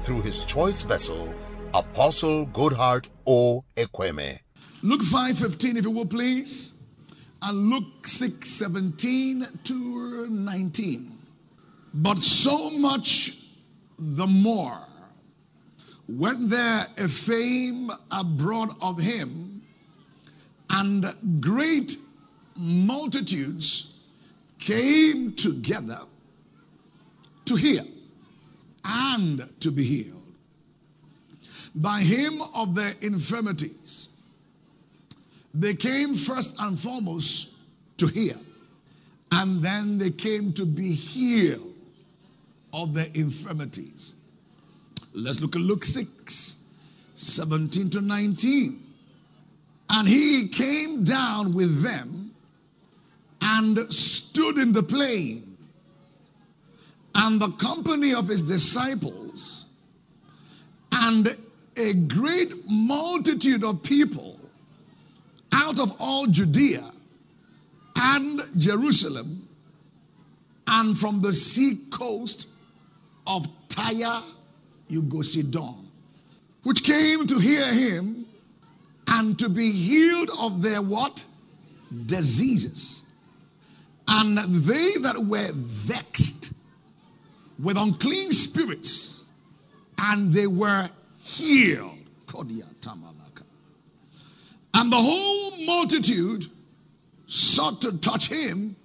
through his choice vessel, Apostle Goodhart O. Ekweme. Luke 5:15, if you will please. And Luke 6:17 to 19. But so much the more went there a fame abroad of him, and great multitudes came together to hear and to be healed. By him of their infirmities, they came first and foremost to hear, and then they came to be healed of their infirmities. Let's look at Luke 6 17 to 19. And he came down with them and stood in the plain and the company of his disciples and a great multitude of people out of all Judea and Jerusalem and from the sea coast of Tyre, Sidon, which came to hear him and to be healed of their what? Diseases. And they that were vexed with unclean spirits, and they were healed. And the whole multitude sought to touch him,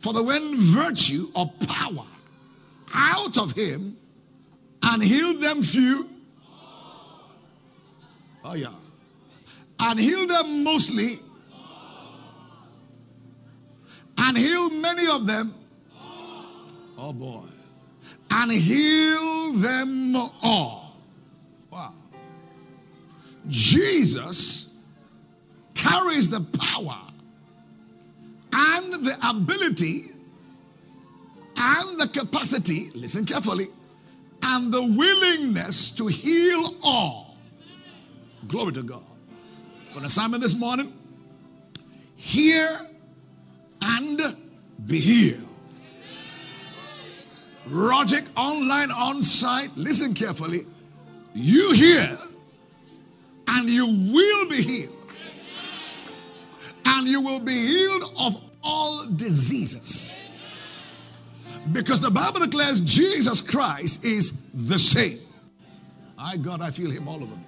for the when virtue or power out of him and healed them few. Oh, yeah. And healed them mostly. And healed many of them Oh boy. And heal them all. Wow. Jesus carries the power and the ability and the capacity, listen carefully, and the willingness to heal all. Glory to God. For an assignment this morning, hear and be healed. Rogic online, on site. Listen carefully. You hear and you will be healed. And you will be healed of all diseases. Because the Bible declares Jesus Christ is the same. My God, I feel him all over me.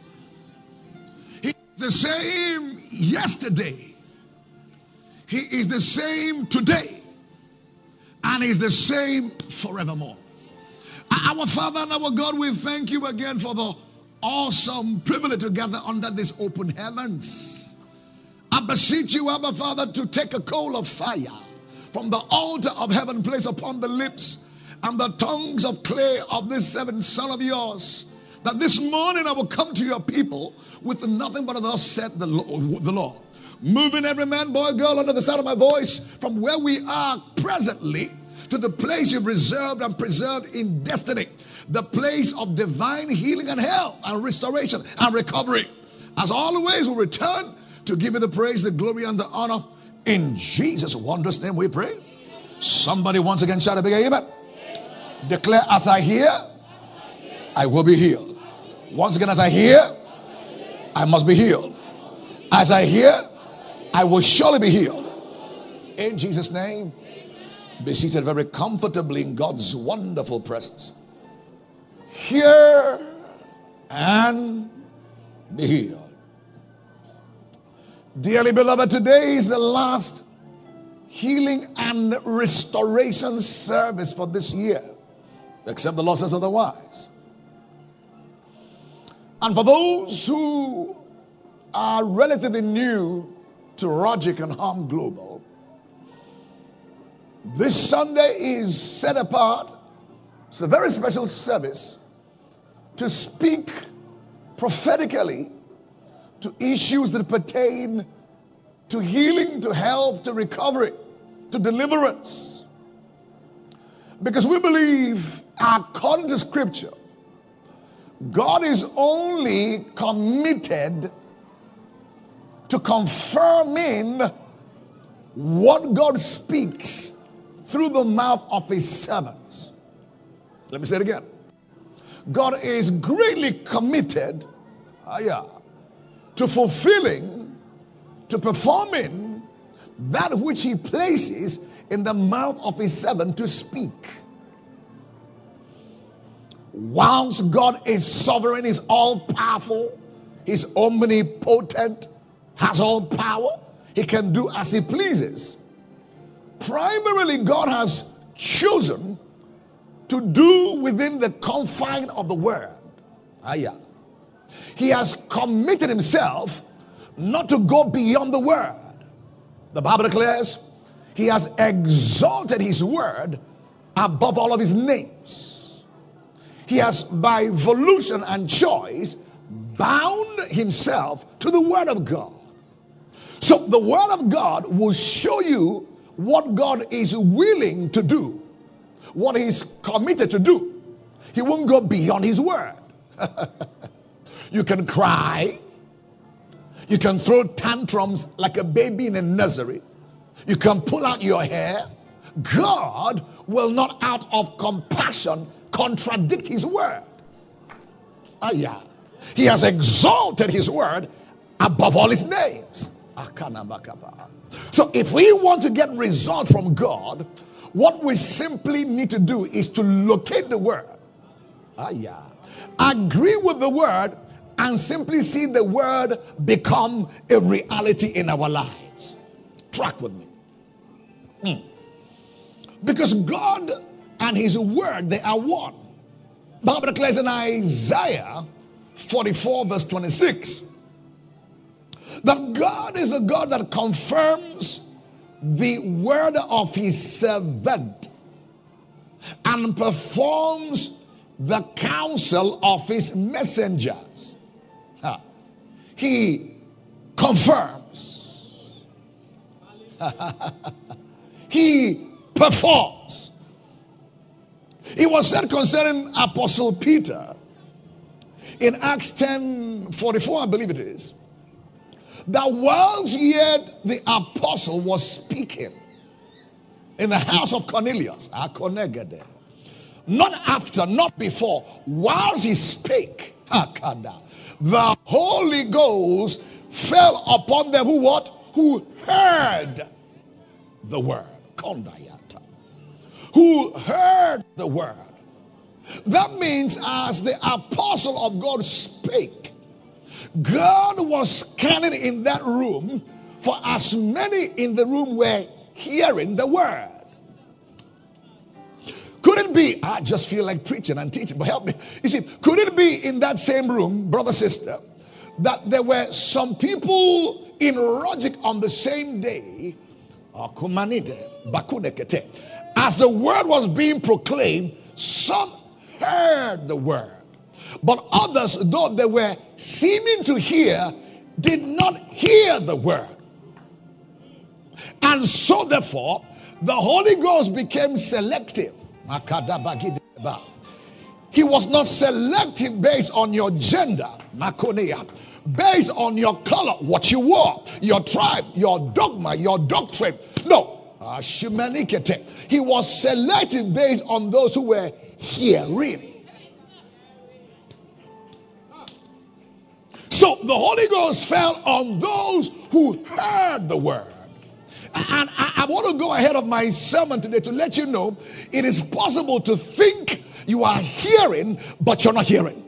He's the same yesterday. He is the same today and is the same forevermore. Our Father and our God, we thank you again for the awesome privilege to gather under these open heavens. I beseech you, Abba Father, to take a coal of fire from the altar of heaven, place upon the lips and the tongues of clay of this seven son of yours. That this morning I will come to your people with nothing but thus said the Lord moving every man, boy, girl under the sound of my voice from where we are presently to the place you've reserved and preserved in destiny, the place of divine healing and health and restoration and recovery. As always, we return to give you the praise, the glory, and the honor. In Jesus' wondrous name we pray. Somebody once again shout a big amen. Declare, as I hear, I will be healed. Once again, as I hear, I must be healed. As I hear, I will surely be healed. In Jesus' name, be seated very comfortably in God's wonderful presence. Hear and be healed. Dearly beloved, today is the last healing and restoration service for this year, except the Lord says otherwise. And for those who are relatively new to Rogic and Harm Global. This Sunday is set apart. It's a very special service to speak prophetically to issues that pertain to healing, to health, to recovery, to deliverance. Because we believe, according to scripture, God is only committed to confirming what God speaks through the mouth of his servants. Let me say it again. God is greatly committed uh, yeah, to fulfilling, to performing that which he places in the mouth of his servant to speak. Whilst God is sovereign, is all powerful, he's omnipotent, has all power, he can do as he pleases. Primarily, God has chosen to do within the confine of the word. Ah, yeah. He has committed himself not to go beyond the word. The Bible declares he has exalted his word above all of his names. He has, by volition and choice, bound himself to the word of God. So the word of God will show you what God is willing to do, what he's committed to do. He won't go beyond his word. you can cry, you can throw tantrums like a baby in a nursery. You can pull out your hair. God will not, out of compassion, contradict his word. Ah, yeah. He has exalted his word above all his names. So, if we want to get results from God, what we simply need to do is to locate the word. Ah, yeah. Agree with the word and simply see the word become a reality in our lives. Track with me. Hmm. Because God and His word, they are one. Bible declares in Isaiah 44, verse 26, that God is a God that confirms the word of His servant and performs the counsel of His messengers. He confirms. he performs. It was said concerning Apostle Peter in Acts 10 44, I believe it is, that whilst yet the apostle was speaking in the house of Cornelius, not after, not before, whilst he spake, the Holy Ghost fell upon them who what? Who heard the word. Kondayata. Who heard the word. That means as the apostle of God spake, God was scanning in that room for as many in the room were hearing the word. Could it be, I just feel like preaching and teaching, but help me. You see, could it be in that same room, brother, sister, that there were some people in Rogic on the same day, as the word was being proclaimed, some heard the word, but others, though they were seeming to hear, did not hear the word. And so, therefore, the Holy Ghost became selective. He was not selective based on your gender, based on your color, what you wore, your tribe, your dogma, your doctrine. No. He was selective based on those who were hearing. So the Holy Ghost fell on those who heard the word. And I, I, want to go ahead of my sermon today to let you know it is possible to think you are hearing, but you're not hearing.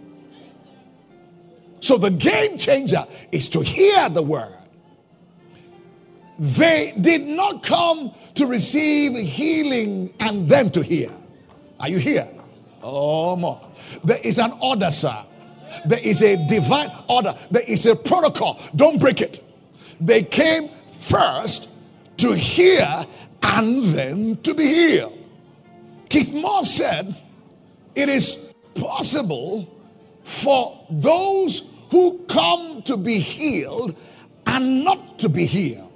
So the game changer is to hear the word. They did not come to receive healing and then to hear. Are you here? Oh, more. There is an order, sir. There is a divine order. There is a protocol. Don't break it. They came first to hear and then to be healed. Keith Moore said, It is possible for those who come to be healed and not to be healed.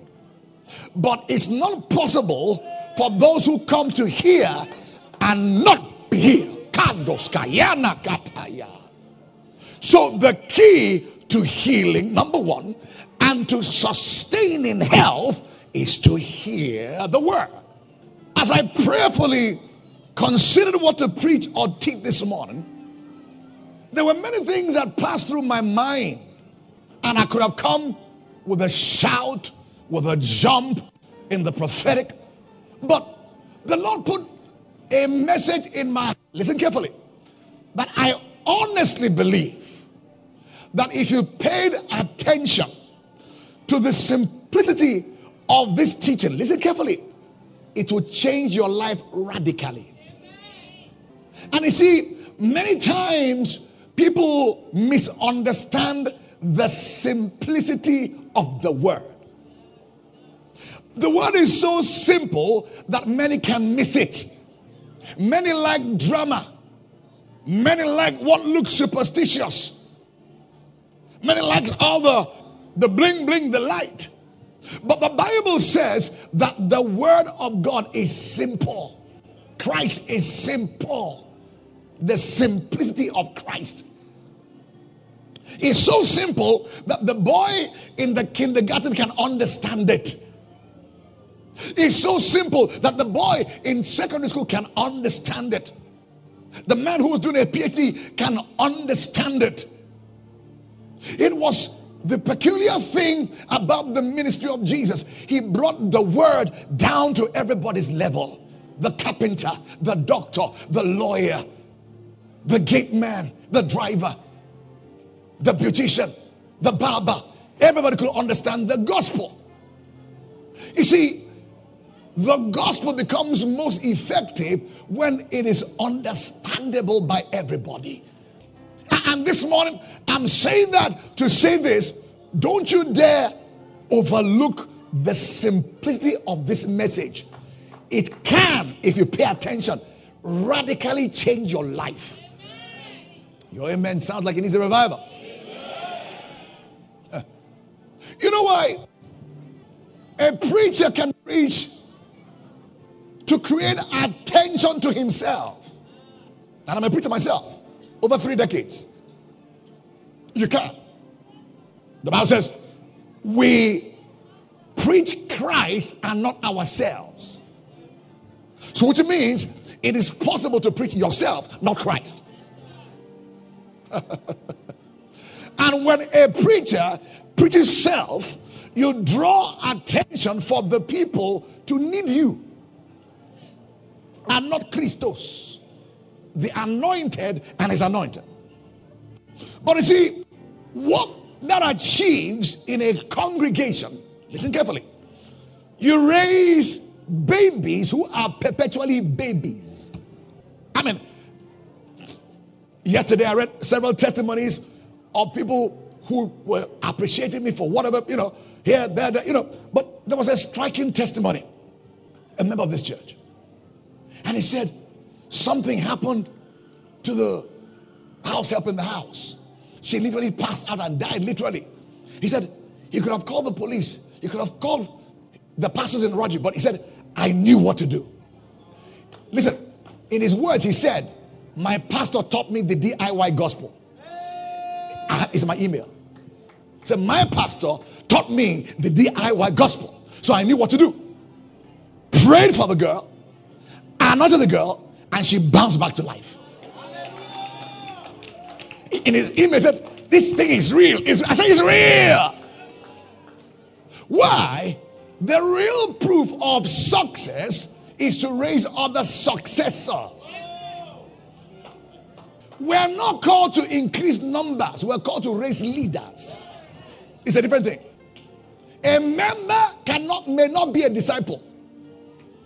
But it's not possible for those who come to hear and not be healed. So the key to healing, number one, and to sustaining health is to hear the word. As I prayerfully considered what to preach or teach this morning, there were many things that passed through my mind, and I could have come with a shout, with a jump in the prophetic, but the Lord put a message in my listen carefully that I honestly believe that if you paid attention to the simplicity of this teaching, listen carefully, it will change your life radically. And you see, many times people misunderstand the simplicity of the word. The word is so simple that many can miss it. Many like drama. Many like what looks superstitious. Many likes all the, the bling bling, the light. But the Bible says that the word of God is simple. Christ is simple. The simplicity of Christ is so simple that the boy in the kindergarten can understand it. It's so simple that the boy in secondary school can understand it. The man who is doing a PhD can understand it. It was the peculiar thing about the ministry of Jesus. He brought the word down to everybody's level the carpenter, the doctor, the lawyer, the gate man, the driver, the beautician, the barber. Everybody could understand the gospel. You see, the gospel becomes most effective when it is understandable by everybody. And this morning, I'm saying that to say this don't you dare overlook the simplicity of this message. It can, if you pay attention, radically change your life. Your amen sounds like it needs a revival. You know why? A preacher can preach to create attention to himself. And I'm a preacher myself over three decades. You can. The Bible says, we preach Christ and not ourselves. So, which means it is possible to preach yourself, not Christ. and when a preacher preaches self, you draw attention for the people to need you and not Christos, the anointed and his anointed. But you see, what that achieves in a congregation, listen carefully, you raise babies who are perpetually babies. I mean, yesterday I read several testimonies of people who were appreciating me for whatever, you know, here, there, there, you know. But there was a striking testimony. A member of this church and he said, something happened to the house help in the house. She literally passed out and died, literally. He said, he could have called the police. He could have called the pastors in Rogic, but he said, I knew what to do. Listen, in his words, he said, My pastor taught me the DIY gospel. Uh, it's my email. He said, My pastor taught me the DIY gospel. So I knew what to do. Prayed for the girl, anointed the girl, and she bounced back to life. In his email, said, This thing is real. It's, I said, It's real. Why? The real proof of success is to raise other successors. We're not called to increase numbers, we're called to raise leaders. It's a different thing. A member cannot may not be a disciple.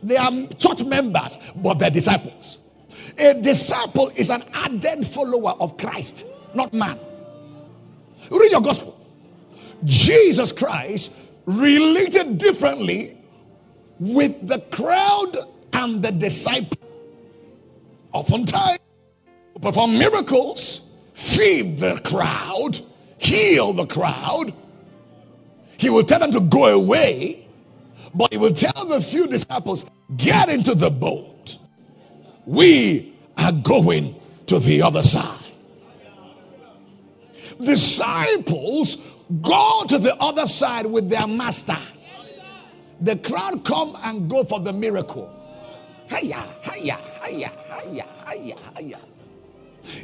They are church members, but they're disciples. A disciple is an ardent follower of Christ, not man. Read your gospel. Jesus Christ related differently with the crowd and the disciple. Oftentimes, perform miracles, feed the crowd, heal the crowd. He will tell them to go away, but he will tell the few disciples, get into the boat. We are going to the other side. Disciples go to the other side with their master. The crowd come and go for the miracle. Hiya, hiya, hiya, hiya, hiya, hiya.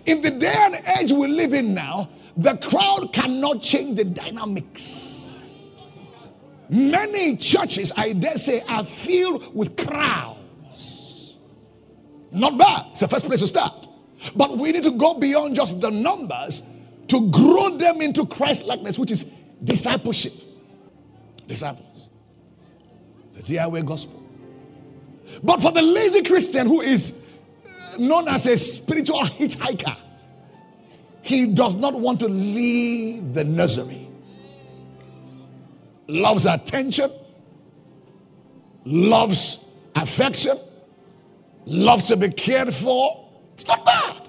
In the day and age we live in now, the crowd cannot change the dynamics. Many churches, I dare say, are filled with crowds. Not bad. It's the first place to start. But we need to go beyond just the numbers to grow them into Christ likeness, which is discipleship. Disciples. The DIY gospel. But for the lazy Christian who is uh, known as a spiritual hitchhiker, he does not want to leave the nursery. Loves attention, loves affection, loves to be cared for. It's not bad.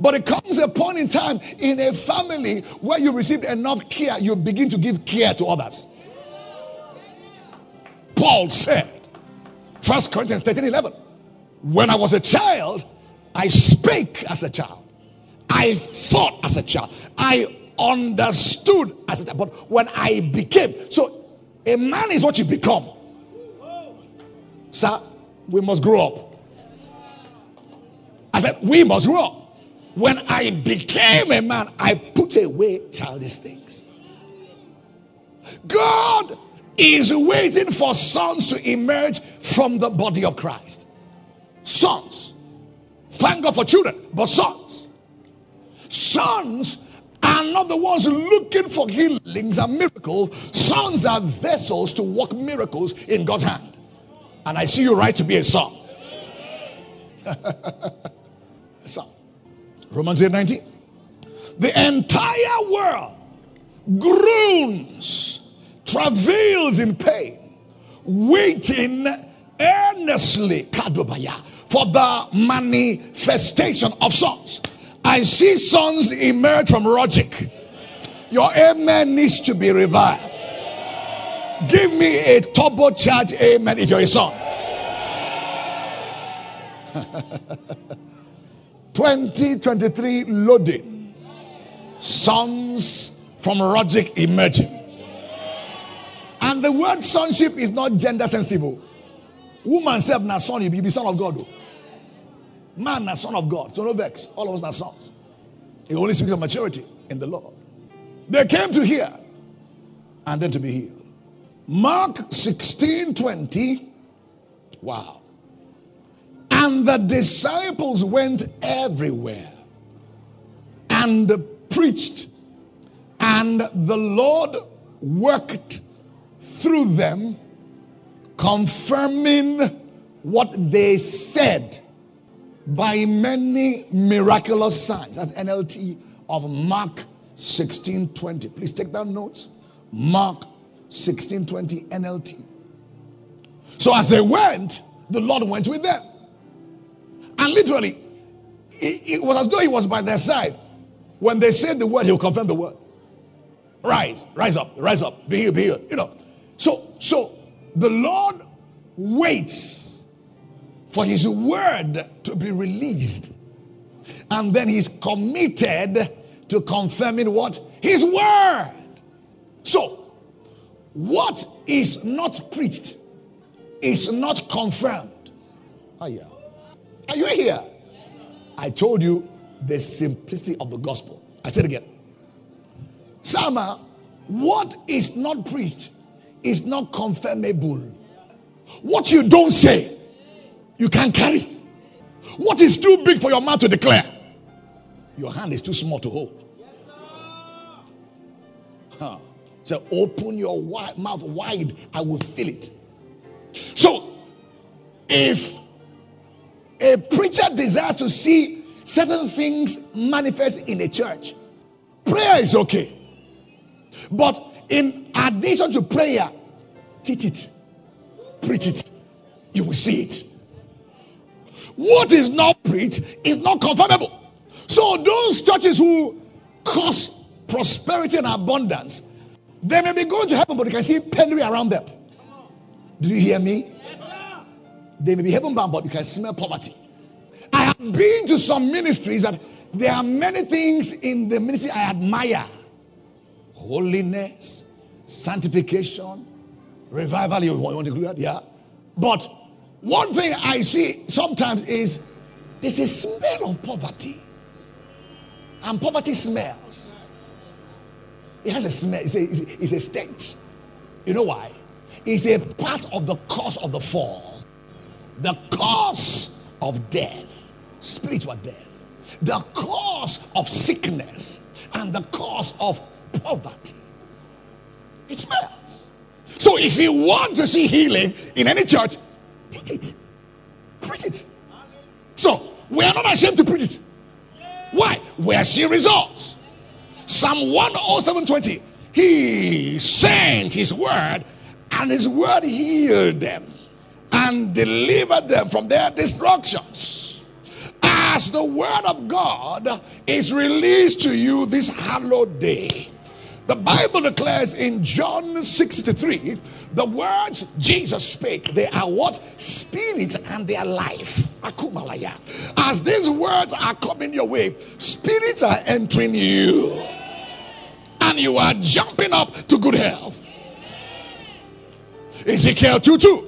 But it comes a point in time in a family where you receive enough care, you begin to give care to others. Paul said, 1 Corinthians 13 11, when I was a child, I spake as a child. I thought as a child. I understood as a child. But when I became, so a man is what you become. Sir, we must grow up. I said, we must grow up. When I became a man, I put away childish things. God is waiting for sons to emerge from the body of Christ. Sons Thank God for children, but sons. Sons are not the ones looking for healings and miracles. Sons are vessels to work miracles in God's hand. And I see you right to be a son. a son. Romans 8 19. The entire world groans, travails in pain, waiting earnestly. Kadobaya for the manifestation of sons. I see sons emerge from Rogic. Your amen needs to be revived. Give me a charge amen if you're a son. 2023 loading. Sons from Rogic emerging. And the word sonship is not gender sensitive. Woman self na son, you be son of God. Though. Man na son of God. So no vex. All of us are sons. He only speaks of maturity in the Lord. They came to hear and then to be healed. Mark 16 20. Wow. And the disciples went everywhere and preached, and the Lord worked through them confirming what they said by many miraculous signs. That's NLT of Mark 16 20. Please take down notes. Mark 16 20 NLT. So as they went, the Lord went with them. And literally, it, was as though he was by their side. When they said the word, he'll confirm the word. Rise, rise up, rise up, be healed, be healed. You know. So, so the Lord waits for his word to be released. And then he's committed to confirming what? His word. So, what is not preached is not confirmed. Oh, yeah. Are you here? I told you the simplicity of the gospel. I said again. Sama, what is not preached is not confirmable. What you don't say, you can't carry. What is too big for your mouth to declare, your hand is too small to hold. Huh. So open your wide, mouth wide, I will fill it. So, if a preacher desires to see certain things manifest in a church, prayer is okay. But in addition to prayer, teach it, preach it, you will see it. What is not preached is not confirmable. So those churches who cause prosperity and abundance, they may be going to heaven, but you can see penury around them. Do you hear me? They may be heaven bound, but you can smell poverty. I have been to some ministries that there are many things in the ministry I admire holiness, sanctification, revival. You want to include that? Yeah. But one thing I see sometimes is there's a smell of poverty. And poverty smells. It has a smell, it's a, it's a stench. You know why? It's a part of the cause of the fall, the cause of death, spiritual death, the cause of sickness, and the cause of poverty. It smells. So if you want to see healing in any church, teach it. Preach it. So we are not ashamed to preach it. Why? Where she results. Psalm 107:20. He sent his word, and his word healed them and delivered them from their destructions. As the word of God is released to you this hallowed day, the Bible declares in John 63 the words Jesus spake, they are what? Spirit and they are life. Akumalaya. As these words are coming your way, spirits are entering you. And you are jumping up to good health. Ezekiel 2 2.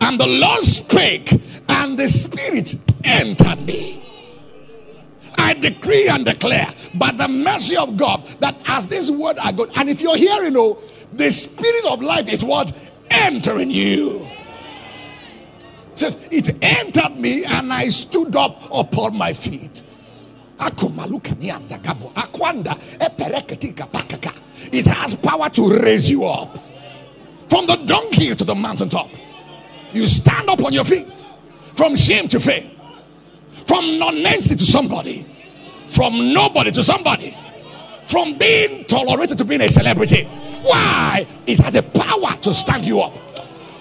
And the Lord spake, and the Spirit entered me. I decree and declare by the mercy of God that as this word I go, and if you're hearing, oh, the spirit of life is what entering you. Says it entered me and I stood up upon my feet. It has power to raise you up from the donkey to the mountaintop. You stand up on your feet from shame to fame, from non-entity to somebody, from nobody to somebody, from being tolerated to being a celebrity. Why? It has a power to stand you up.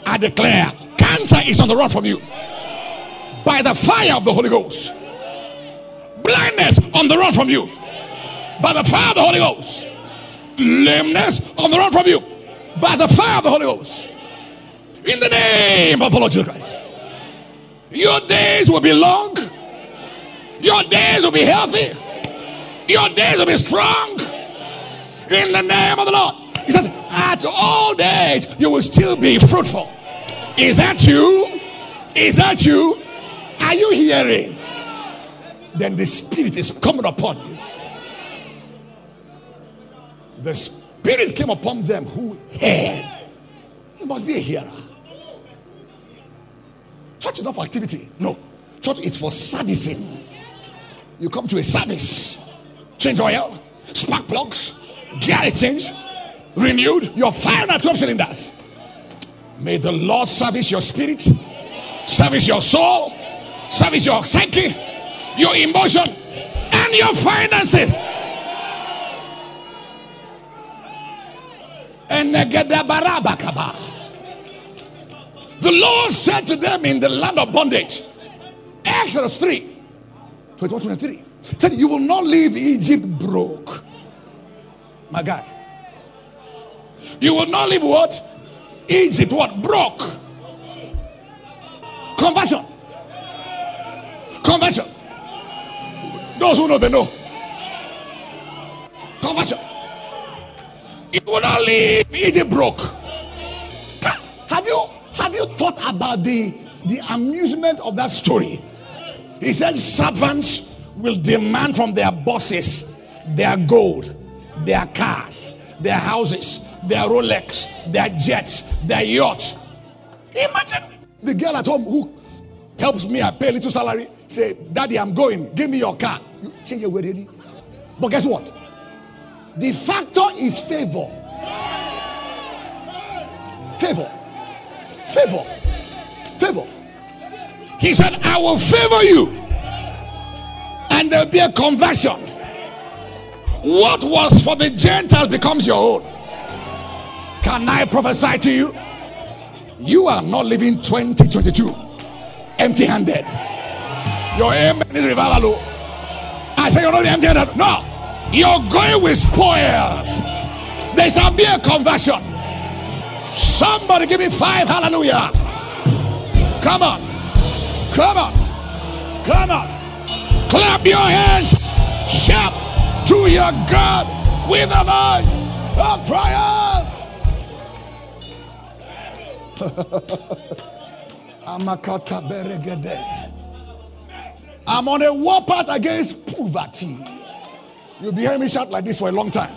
I declare cancer is on the run from you by the fire of the Holy Ghost. Blindness on the run from you by the fire of the Holy Ghost. Lameness on the run from you by the fire of the Holy Ghost. In the name of the Lord Jesus Christ. Your days will be long. Your days will be healthy. Your days will be strong. In the name of the Lord. He says, at old age, you will still be fruitful. Is that you? Is that you? Are you hearing? Then the Spirit is coming upon you. The Spirit came upon them who heard. You must be a hearer. Church is not for activity. No. Church is for servicing. You come to a service, change oil, spark plugs, gear change, renewed. You're firing at 12 cylinders. May the Lord service your spirit, service your soul, service your psyche, your emotion, and your finances. And the Lord said to them in the land of bondage, Exodus 3 21 23, said, You will not leave Egypt broke. My guy. You will not leave what? Egypt what? Broke. Conversion. Conversion. Those who know, they know. Conversion. You will not leave Egypt broke. Have you thought about the the amusement of that story? He said servants will demand from their bosses their gold, their cars, their houses, their Rolex, their jets, their yacht. Imagine the girl at home who helps me, I pay a little salary, say, Daddy, I'm going, give me your car. You change your way, But guess what? The factor is favor. Favor. Favor. Favor. He said, I will favor you. And there'll be a conversion. What was for the Gentiles becomes your own. Can I prophesy to you? You are not living 2022 empty handed. Your amen is revival. Are I say you're not empty handed. No. You're going with spoils. There shall be a conversion. Somebody give me five. Hallelujah. Come on. Come on. Come on. Clap your hands. Shout to your God with a voice of triumph. I'm on a warpath against poverty. You'll be hearing me shout like this for a long time.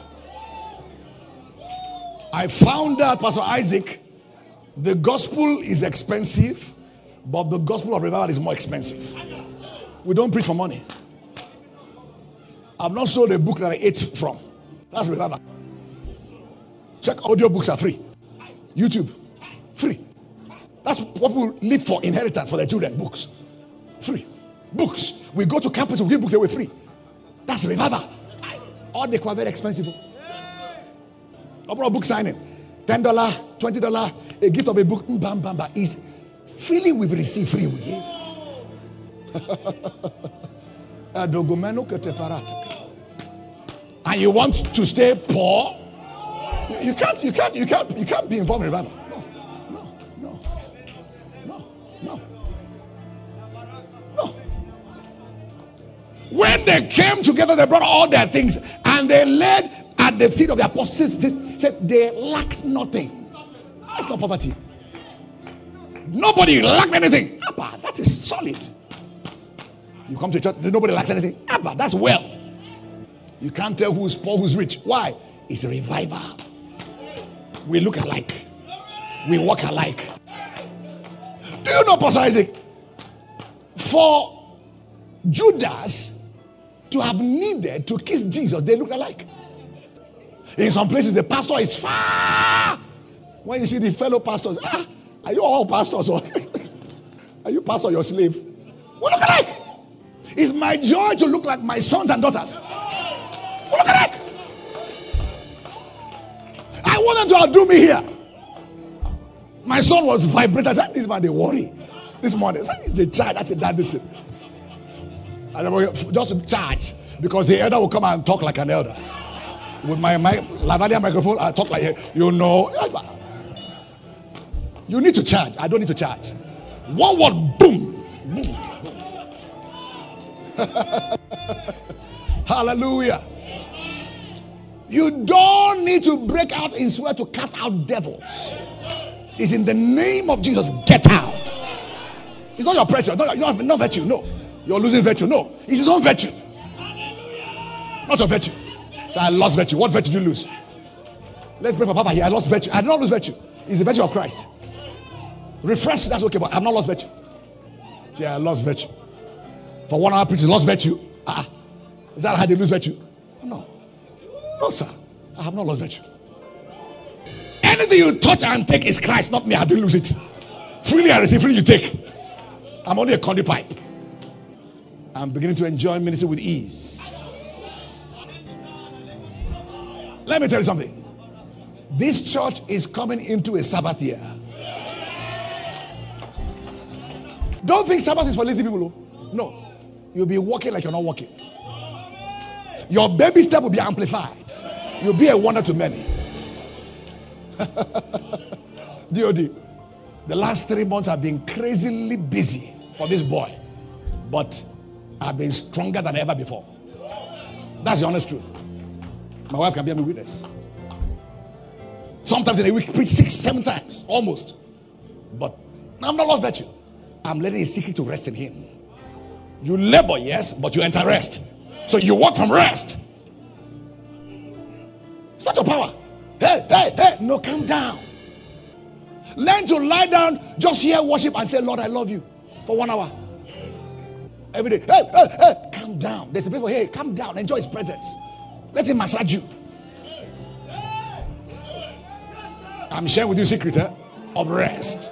I found out, Pastor Isaac, the gospel is expensive, but the gospel of revival is more expensive. We don't preach for money. I've not sold a book that I ate from. That's revival. Check audio books are free. YouTube, free. That's what people live for inheritance for their children. Books, free. Books. We go to campus, we give books away free. That's revival. All they quite very expensive. About book signing. $10, $20, a gift of a book, mm, bam, bam, bam. Is freely we've received, free we give. and you want to stay poor? You can't, you can't, you can't, you can't be involved in revival. No, no, no, no, no. When they came together, they brought all their things and they laid at the feet of the apostles. Said they lacked nothing. That's not poverty. Nobody lacked anything. Abba, that is solid. You come to church, nobody lacks anything. Abba, that's wealth. You can't tell who's poor, who's rich. Why? It's a revival. We look alike. We walk alike. Do you know, Pastor Isaac? For Judas to have needed to kiss Jesus, they look alike. In some places, the pastor is far. When you see the fellow pastors, ah, are you all pastors or are you pastor your slave? What look alike. It's my joy to look like my sons and daughters. We look alike. I want them to outdo me here. My son was vibrating. I said, This man, they worry. This morning, I said, the child. I said, Dad, listen. I said, just charge because the elder will come and talk like an elder. With my, my lavalier microphone, I talk like you know. You need to charge. I don't need to charge. One word, boom. boom. Hallelujah. You don't need to break out in swear to cast out devils. It's in the name of Jesus. Get out. It's not your pressure. You don't not, no virtue. No. You're losing virtue. No. It's his own virtue. Not your virtue. So I lost virtue. What virtue did you lose? Let's pray for Papa here. I lost virtue. I did not lose virtue. It's the virtue of Christ. Refresh, that's okay, but I've not lost virtue. Yeah, I lost virtue. For one hour preaching, lost virtue. Ah, is that how they lose virtue? No. No, sir. I have not lost virtue. Anything you touch and take is Christ, not me. I didn't lose it. Freely I receive, freely you take. I'm only a conduit pipe. I'm beginning to enjoy ministry with ease. Let me tell you something. This church is coming into a Sabbath year. Don't think Sabbath is for lazy people. Oh. No. You'll be walking like you're not walking. Your baby step will be amplified. You'll be a wonder to many. DOD. The last three months have been crazily busy for this boy, but I've been stronger than ever before. That's the honest truth. My wife can be a witness. Sometimes in a week, preach six, seven times, almost. But I'm not lost virtue. I'm letting a secret to rest in Him. You labor, yes, but you enter rest. So you walk from rest. Such your power. Hey, hey, hey. No, calm down. Learn to lie down, just hear worship and say, Lord, I love you for one hour. Every day. Hey, hey, hey. Calm down. There's a place for, hey, calm down. Enjoy his presence. Let him massage you. I'm sharing with you secret eh, of rest.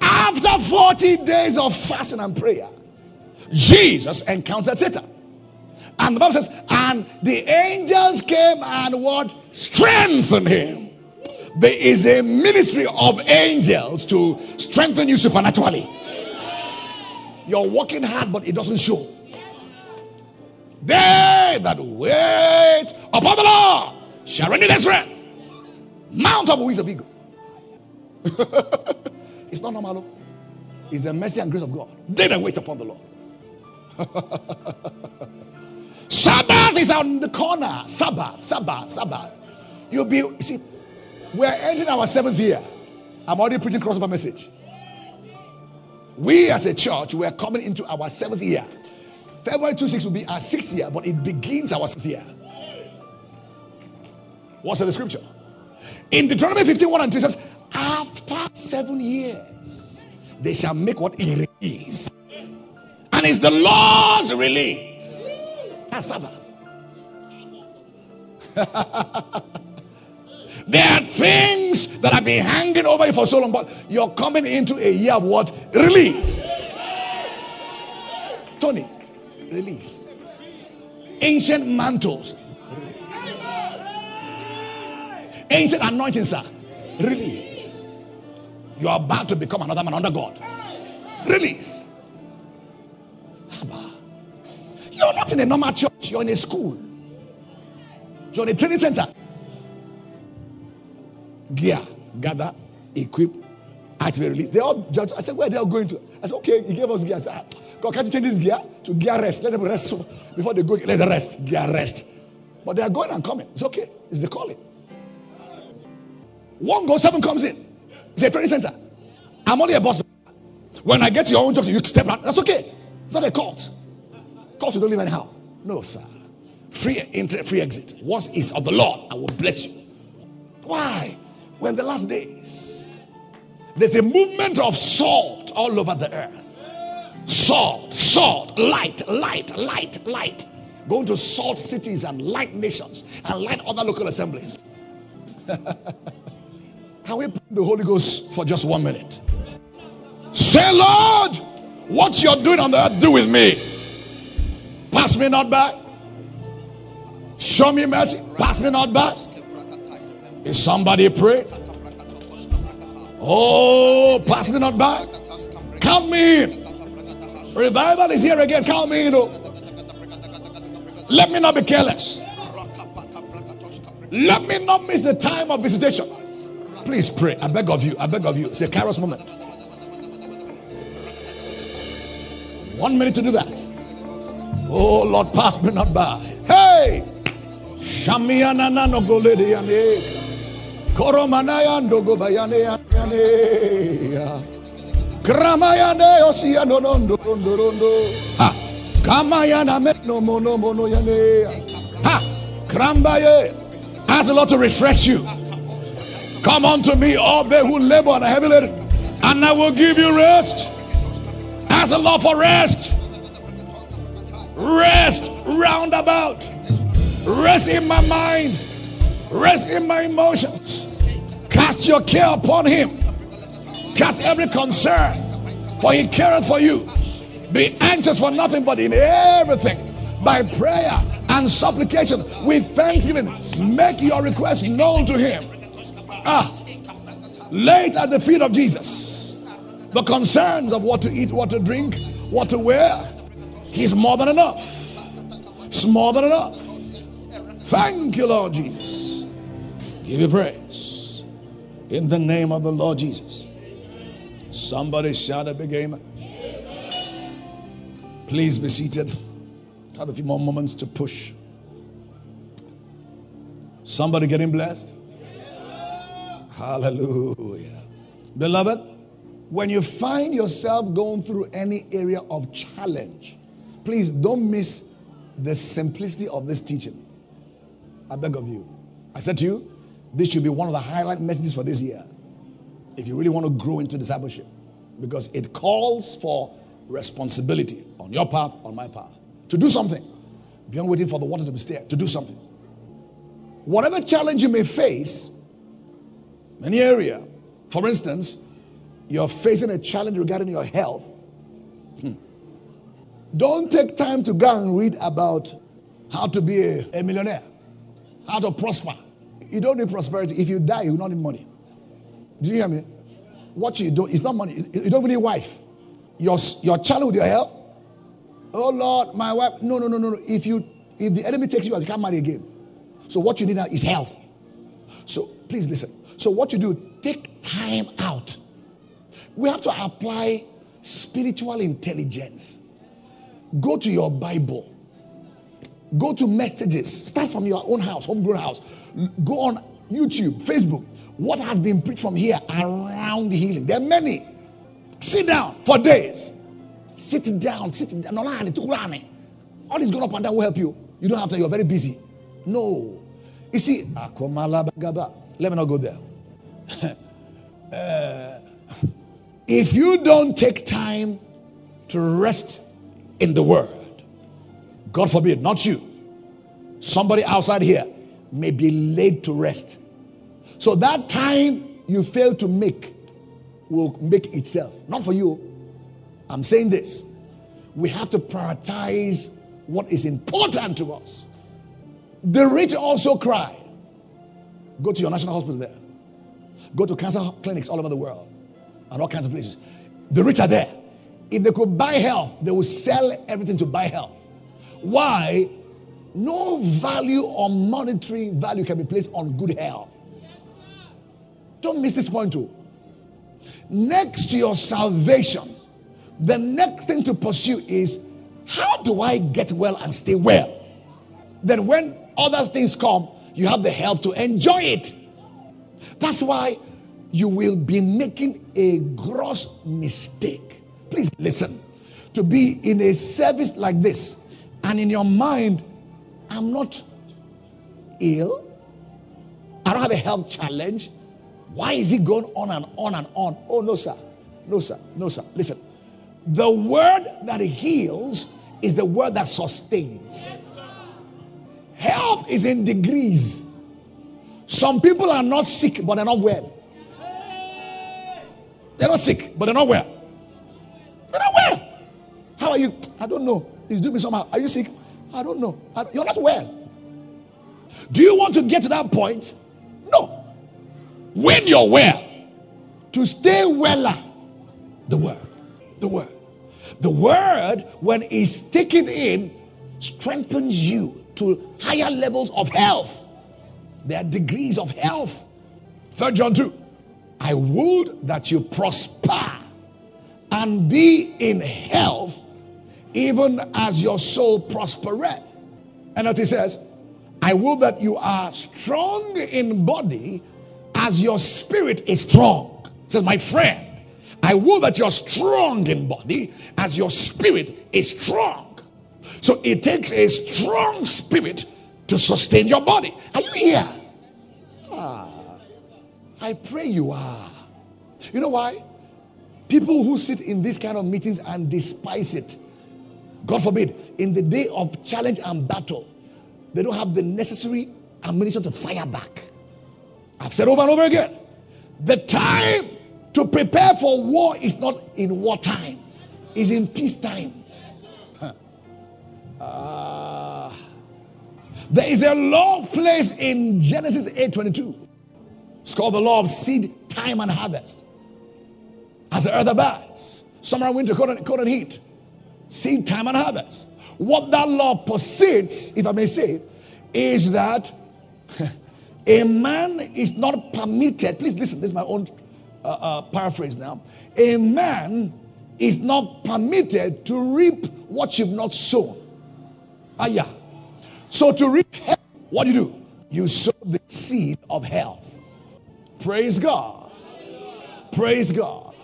After 40 days of fasting and prayer, Jesus encountered Satan. And the Bible says, and the angels came and what? Strengthened him. There is a ministry of angels to strengthen you supernaturally. You're working hard, but it doesn't show. They that wait upon the Lord shall renew their strength. Mount up wings of eagle. it's not normal. Oh. It's the mercy and grace of God. They that wait upon the Lord. Sabbath is on the corner. Sabbath, Sabbath, Sabbath. You'll be, you see, we're entering our seventh year. I'm already preaching crossover message. We as a church, we're coming into our seventh year. February 26 will be our sixth year, but it begins our sixth year. What's in the scripture? In Deuteronomy 51 and 2 says, after seven years, they shall make what it is. And it's the Lord's release. That's Sabbath. there are things that have been hanging over you for so long, but you're coming into a year of what? Release. Tony, release. Ancient mantles. Ancient anointing, sir. Release. You are about to become another man under God. Release. You're not in a normal church, you're in a school. You're in a training center. Gear, gather, equip, activate, release. They all judge. I said, Where are they all going to? I said, Okay, he gave us gear. I said, ah, God, can't you change this gear to gear rest? Let them rest before they go. Let them rest. Gear rest. But they are going and coming. It's okay. It's the calling. One goes, seven comes in. It's a training center. I'm only a boss. When I get to your own job, you step out. That's okay. It's not a cult. Cult you don't live anyhow. No, sir. Free entry, free exit. Once is of the Lord, I will bless you. Why? When the last days, there's a movement of salt all over the earth. Salt, salt, light, light, light, light. Going to salt cities and light nations and light other local assemblies. Can we pray the Holy Ghost for just one minute? Say, Lord, what you're doing on the earth, do with me. Pass me not by. Show me mercy. Pass me not by. Is somebody pray? Oh, pass me not by. Count me in. Revival is here again. Count me in. Let me not be careless. Let me not miss the time of visitation. Please pray. I beg of you. I beg of you. It's a kairos moment. One minute to do that. Oh Lord, pass me not by. Hey! Shamiana no golede yane. Koromanaya ndogo bayane yane. Kramayane osia no no ndo ndo ndo. Ha. Kamayana me no mono mono yane. Ha. Krambaye. Ask the Lord to refresh you. Come unto me, all they who labor and are heavy laden, and I will give you rest. Ask the Lord for rest. Rest roundabout. Rest in my mind. Rest in my emotions. Cast your care upon him. Cast every concern, for he careth for you. Be anxious for nothing, but in everything, by prayer and supplication, with thanksgiving, make your request known to him. Ah, lay it at the feet of Jesus. The concerns of what to eat, what to drink, what to wear. He's more than enough. It's more than enough. Thank you, Lord Jesus. Give you praise. In the name of the Lord Jesus. Somebody shout a big amen. Please be seated. Have a few more moments to push. Somebody getting blessed? Hallelujah. Beloved, when you find yourself going through any area of challenge, please don't miss the simplicity of this teaching. I beg of you. I said to you, this should be one of the highlight messages for this year. If you really want to grow into discipleship, because it calls for responsibility on your path, on my path, to do something beyond waiting for the water to be stirred, to do something. Whatever challenge you may face, any area, for instance, you're facing a challenge regarding your health. Hmm. Don't take time to go and read about how to be a, a millionaire, how to prosper. You don't need prosperity. If you die, you don't need money. Do you hear me? What you do, it's not money. You don't need wife. Your, your challenge with your health. Oh Lord, my wife. No, no, no, no, no. If you If the enemy takes you out, you can't marry again. So what you need now is health. So please listen. So what you do, take time out. We have to apply spiritual intelligence. Go to your Bible. Go to messages. Start from your own house, homegrown house. Go on YouTube, Facebook. What has been preached from here around healing? There are many. Sit down for days. Sit down. Sit down. All this going up and down will help you. You don't have to, you're very busy. No. You see, let me not go there. uh, if you don't take time to rest in the word, God forbid, not you, somebody outside here may be laid to rest. So that time you fail to make will make itself. Not for you. I'm saying this. We have to prioritize what is important to us. The rich also cry. Go to your national hospital there. Go to cancer clinics all over the world and all kinds of places. The rich are there. If they could buy health, they would sell everything to buy health. Why? No value or monetary value can be placed on good health. Don't miss this point too. Next to your salvation, the next thing to pursue is how do I get well and stay well? Then when other things come, you have the health to enjoy it. That's why you will be making a gross mistake. Please listen. To be in a service like this, and in your mind, I'm not ill, I don't have a health challenge. Why is it going on and on and on? Oh, no, sir. No, sir. No, sir. Listen. The word that heals is the word that sustains. Health is in degrees. Some people are not sick, but they're not well. They're not sick, but they're not well. They're not well. How are you? I don't know. It's doing me somehow. Are you sick? I don't know. I don't, you're not well. Do you want to get to that point? No. When you're well, to stay weller, uh, the word, the word, the word, when it's taken in, strengthens you to higher levels of health. There are degrees of health. Third John 2. I would that you prosper and be in health, even as your soul prospereth. And that he says, I will that you are strong in body as your spirit is strong. He says, My friend, I will that you're strong in body as your spirit is strong. So it takes a strong spirit to sustain your body. Are you here? Ah. I pray you are. You know why? People who sit in these kind of meetings and despise it, God forbid, in the day of challenge and battle, they don't have the necessary ammunition to fire back. I've said over and over again the time to prepare for war is not in wartime, it's in peacetime. Huh. Uh, there is a law placed in Genesis 8 22 it's called the law of seed, time, and harvest. As the earth abides, summer and winter, cold and, cold and heat, seed, time, and harvest. What that law posits, if I may say, is that a man is not permitted. Please listen, this is my own uh, uh, paraphrase now. A man is not permitted to reap what you've not sown. Ah, yeah. So to reap what do you do? You sow the seed of health. Praise God. Praise God.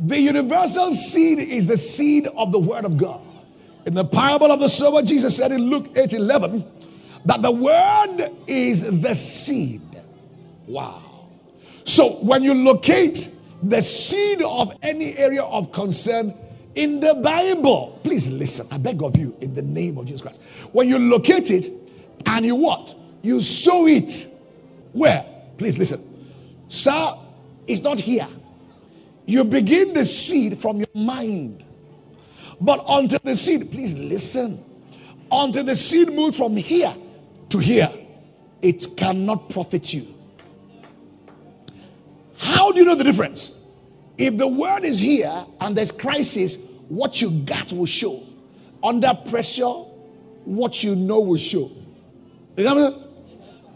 The universal seed is the seed of the word of God. In the parable of the sower, Jesus said in Luke 8 11 that the word is the seed. Wow. So when you locate the seed of any area of concern in the Bible, please listen. I beg of you in the name of Jesus Christ. When you locate it and you what? You sow it. Where? Please listen. Sir, it's not here. You begin the seed from your mind. But until the seed, please listen. Until the seed moves from here to hear, it cannot profit you. How do you know the difference? If the word is here and there's crisis, what you got will show. Under pressure, what you know will show. You know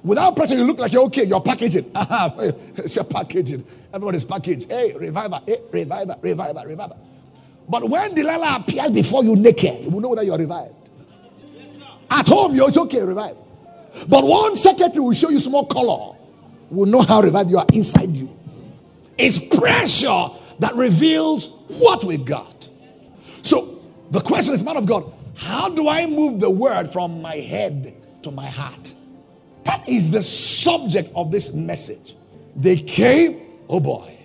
Without pressure, you look like you're okay. You're packaging. it's your packaging. Everybody's packaged. Hey, reviver, hey, reviver, reviver, reviver. But when Delilah appears before you naked, you will know whether you're revived. At home, you're okay, revived. But one secretary will show you small color, will know how revived you are inside you. It's pressure that reveals what we got. So the question is, man of God, how do I move the word from my head to my heart? That is the subject of this message. They came, oh boy,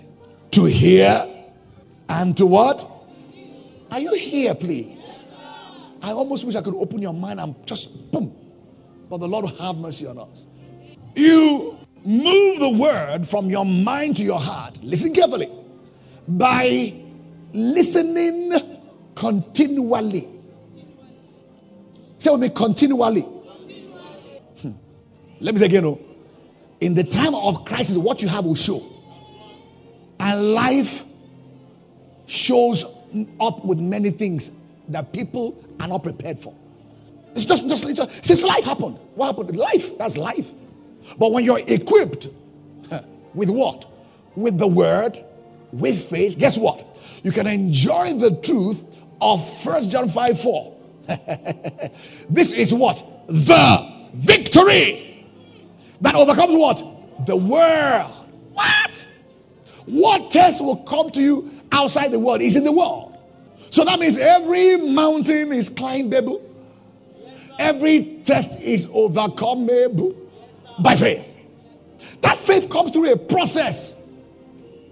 to hear and to what? Are you here, please? I almost wish I could open your mind and just boom. But the Lord have mercy on us. You move the word from your mind to your heart. Listen carefully. By listening continually. Say with me continually. Hmm. Let me say again, oh, in the time of crisis, what you have will show. And life shows up with many things that people are not prepared for. It's just, just, just since life happened. What happened? Life, that's life. But when you're equipped with what? With the word, with faith, guess what? You can enjoy the truth of First John 5 4. this is what? The victory that overcomes what? The world. What? What test will come to you outside the world is in the world. So that means every mountain is climbable. Every test is overcomable by faith. That faith comes through a process.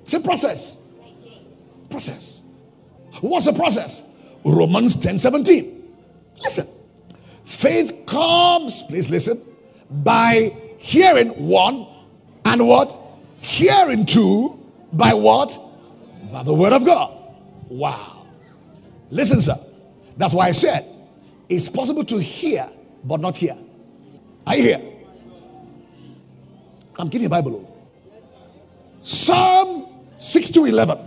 It's a process. Process. What's the process? Romans 10 17. Listen. Faith comes, please listen, by Hearing one, and what? Hearing two, by what? By the word of God. Wow. Listen, sir. That's why I said it's possible to hear but not hear. Are you here? I'm giving you a Bible. Psalm 6 to 11.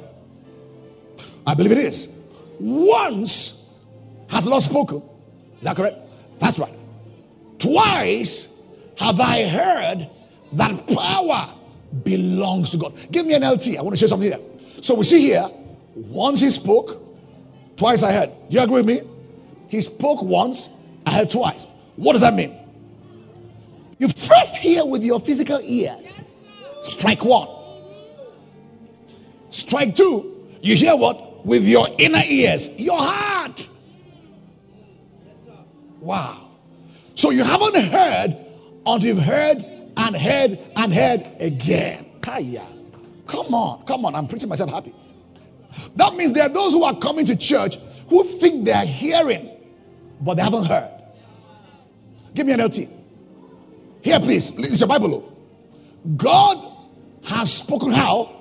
I believe it is. Once has the Lord spoken. Is that correct? That's right. Twice have I heard that power belongs to God. Give me an LT. I want to share something here. So we see here, once he spoke, twice I heard. Do you agree with me? He spoke once, I heard twice. What does that mean? You first hear with your physical ears. Strike one. Strike two. You hear what? With your inner ears, your heart. Wow. So you haven't heard until you've heard and heard and heard again. Kaya. Come on, come on. I'm preaching myself happy. That means there are those who are coming to church who think they are hearing, but they haven't heard. Give me an LT. Here, please. Is your Bible. God has spoken how?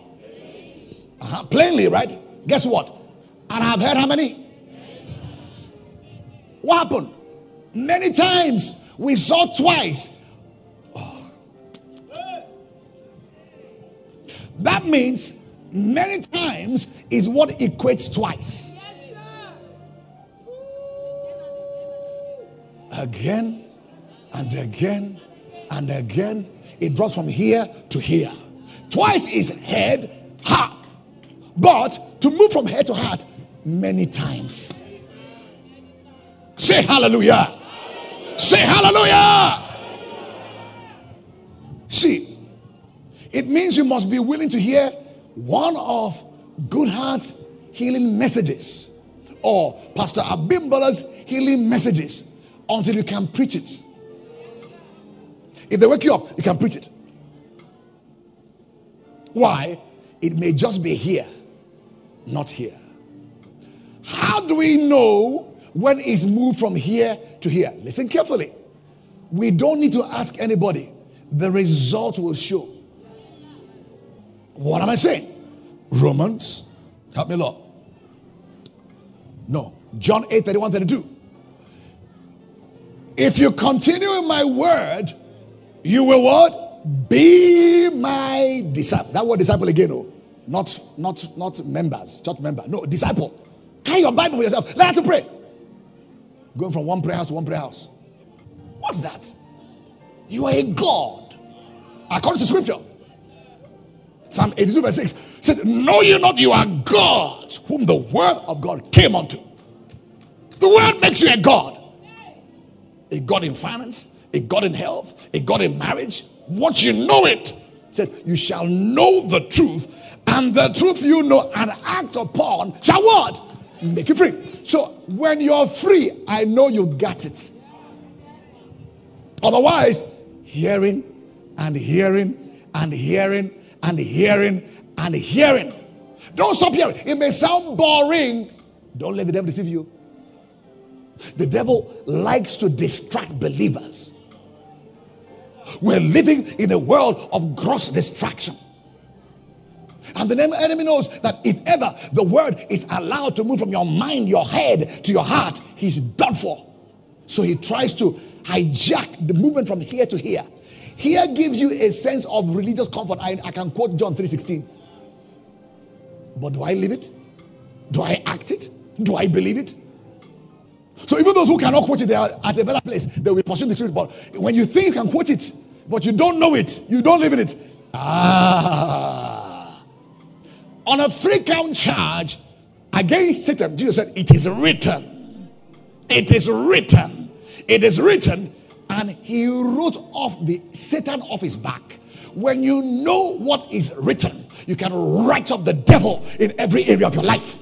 Uh-huh. Plainly, right? Guess what? And I've heard how many? What happened? Many times. We saw twice. That means many times is what equates twice. Again and again and again. It drops from here to here. Twice is head, heart. But to move from head to heart, many times. Say hallelujah. Say hallelujah. See, it means you must be willing to hear one of Goodhart's healing messages or Pastor Abimbola's healing messages until you can preach it. If they wake you up, you can preach it. Why? It may just be here, not here. How do we know when it's moved from here to here? Listen carefully. We don't need to ask anybody, the result will show. What am I saying? Romans, help me, Lord. No, John 8 31 32. If you continue in my word, you will what? Be my disciple. That word disciple again, oh, not not not members, church member. No, disciple. Carry your Bible for yourself. Learn to pray. Going from one prayer house to one prayer house. What's that? You are a God. According to scripture. Psalm 82, verse 6 said, Know you not you are gods, whom the word of God came unto. The word makes you a God. A God in finance, a God in health, a God in marriage. Once you know it, said, You shall know the truth, and the truth you know and act upon shall what? Make you free. So when you're free, I know you got it. Otherwise, hearing and hearing and hearing and hearing and hearing. Don't stop hearing. It may sound boring. Don't let the devil deceive you. The devil likes to distract believers. We're living in a world of gross distraction. And the enemy knows that if ever the word is allowed to move from your mind, your head to your heart, he's done for. So he tries to hijack the movement from here to here. Here gives you a sense of religious comfort. I, I can quote John 3:16. But do I live it? Do I act it? Do I believe it? So even those who cannot quote it, they are at a better place. They will pursue the truth. But when you think you can quote it, but you don't know it, you don't live in it. Ah. On a free count charge against Satan, Jesus said, It is written. It is written. It is written. And he wrote off the Satan off his back. When you know what is written, you can write up the devil in every area of your life.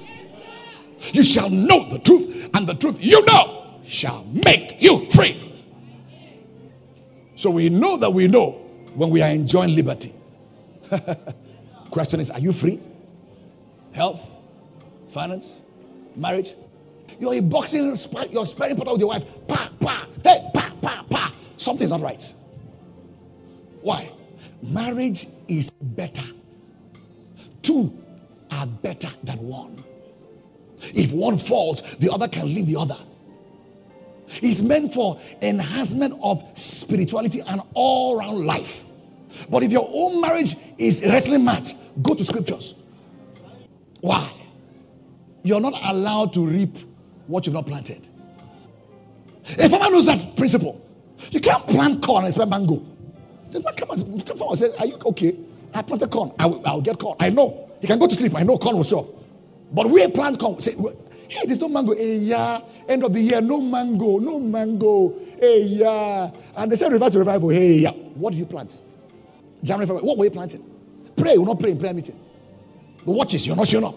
You shall know the truth, and the truth you know shall make you free. So we know that we know when we are enjoying liberty. Question is, are you free? Health, finance, marriage. You're a boxing, you're sparring partner with your wife. Pa, pa, hey, pa, pa, pa. Something's not right. Why? Marriage is better. Two are better than one. If one falls, the other can lead the other. It's meant for enhancement of spirituality and all round life. But if your own marriage is a wrestling match, go to scriptures. Why? You're not allowed to reap what you've not planted. If a farmer knows that principle. You can't plant corn and expect mango. The man come and, come and say, Are you okay? I planted corn. I will, I will get corn. I know. You can go to sleep. I know corn will show. But we plant come. Say, hey, there's no mango. Hey, yeah. End of the year, no mango, no mango. Hey, yeah. And they said revival revival. Hey, yeah. What do you plant? January, February. What were you planting? Pray. You're not praying in prayer meeting. The watches, you're not showing up.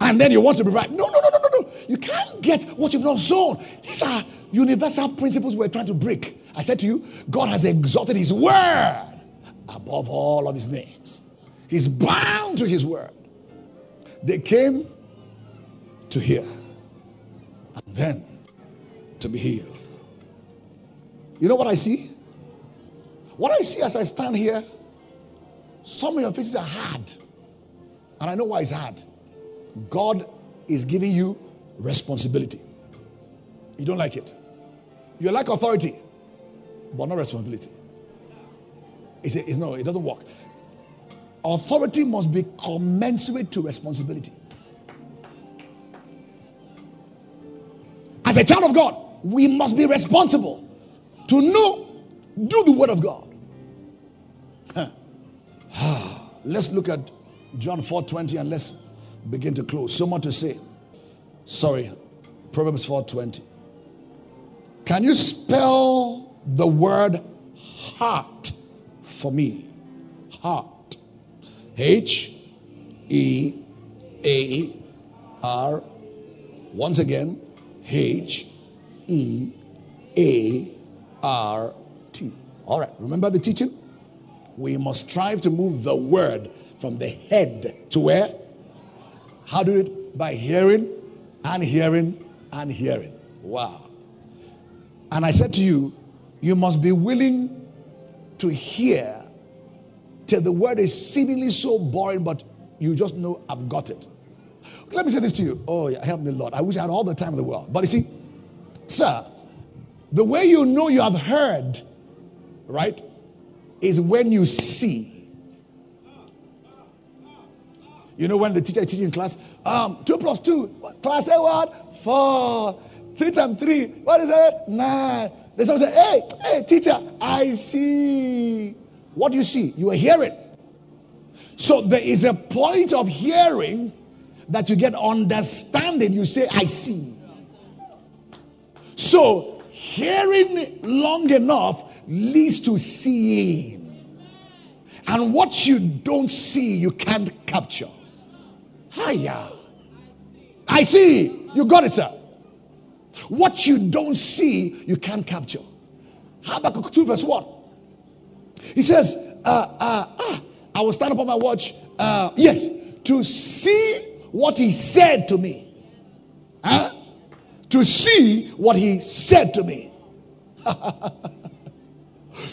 And then you want to be right. No, no, no, no, no, no. You can't get what you've not sown. These are universal principles we're trying to break. I said to you, God has exalted his word above all of his names. He's bound to his word. They came to hear and then to be healed. You know what I see? What I see as I stand here, some of your faces are hard. And I know why it's hard. God is giving you responsibility. You don't like it. You like authority, but not responsibility. It's, it's no, it doesn't work. Authority must be commensurate to responsibility. As a child of God, we must be responsible to know, do the word of God. let's look at John 4 20 and let's begin to close. So much to say. Sorry, Proverbs 4 20. Can you spell the word heart for me? Heart. H E A R. Once again, H E A R T. All right, remember the teaching? We must strive to move the word from the head to where? How do it? By hearing and hearing and hearing. Wow. And I said to you, you must be willing to hear till the word is seemingly so boring, but you just know I've got it. Let me say this to you. Oh, yeah, help me, Lord. I wish I had all the time in the world. But you see, sir, the way you know you have heard, right, is when you see. You know, when the teacher is teaching in class, um, two plus two, class A what? Four. Three times three, what is it? Nine. Then someone say, Hey, hey, teacher, I see. What you see? You are hearing. So there is a point of hearing that you get understanding. You say, I see. So hearing long enough leads to seeing. And what you don't see, you can't capture. Hiya. I see. You got it, sir. What you don't see, you can't capture. Habakkuk 2, verse 1. He says, uh, uh, ah, I will stand up on my watch. Uh, yes, to see what he said to me. Huh? To see what he said to me.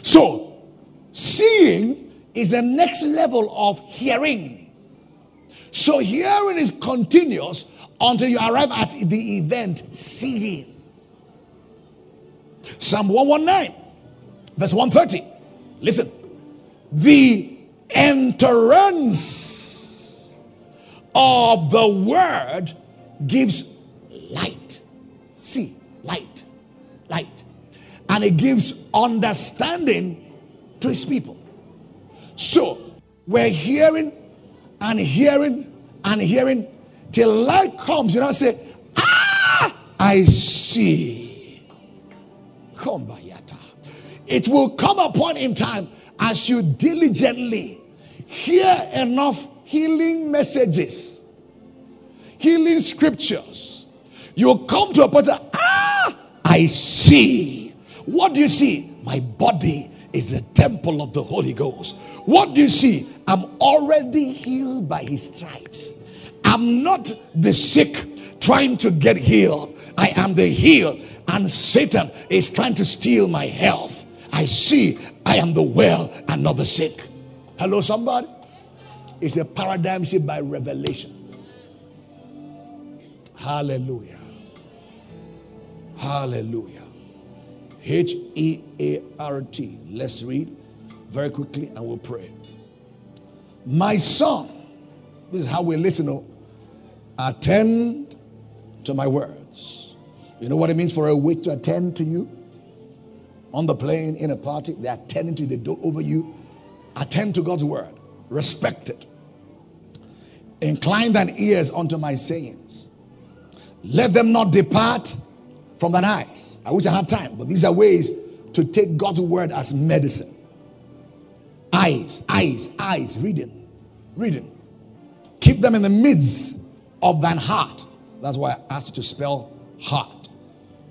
so, seeing is the next level of hearing. So, hearing is continuous until you arrive at the event seeing. Psalm 119, verse 130. Listen. The entrance of the word gives light. See, light, light. And it gives understanding to his people. So we're hearing and hearing and hearing till light comes. You know, say, Ah, I see. Kombayata. It will come upon in time as you diligently hear enough healing messages, healing scriptures. You'll come to a point ah, I see. What do you see? My body is the temple of the Holy Ghost. What do you see? I'm already healed by his stripes. I'm not the sick trying to get healed. I am the healed, and Satan is trying to steal my health. I see I am the well and not the sick. Hello, somebody? It's a paradigm shift by revelation. Hallelujah. Hallelujah. H E A R T. Let's read very quickly and we'll pray. My son, this is how we listen. Oh, attend to my words. You know what it means for a witch to attend to you? On the plane, in a party, they are to you, they do over you. Attend to God's word, respect it. Incline thine ears unto my sayings. Let them not depart from thine eyes. I wish I had time, but these are ways to take God's word as medicine. Eyes, eyes, eyes, reading, reading. Keep them in the midst of thine heart. That's why I asked you to spell heart.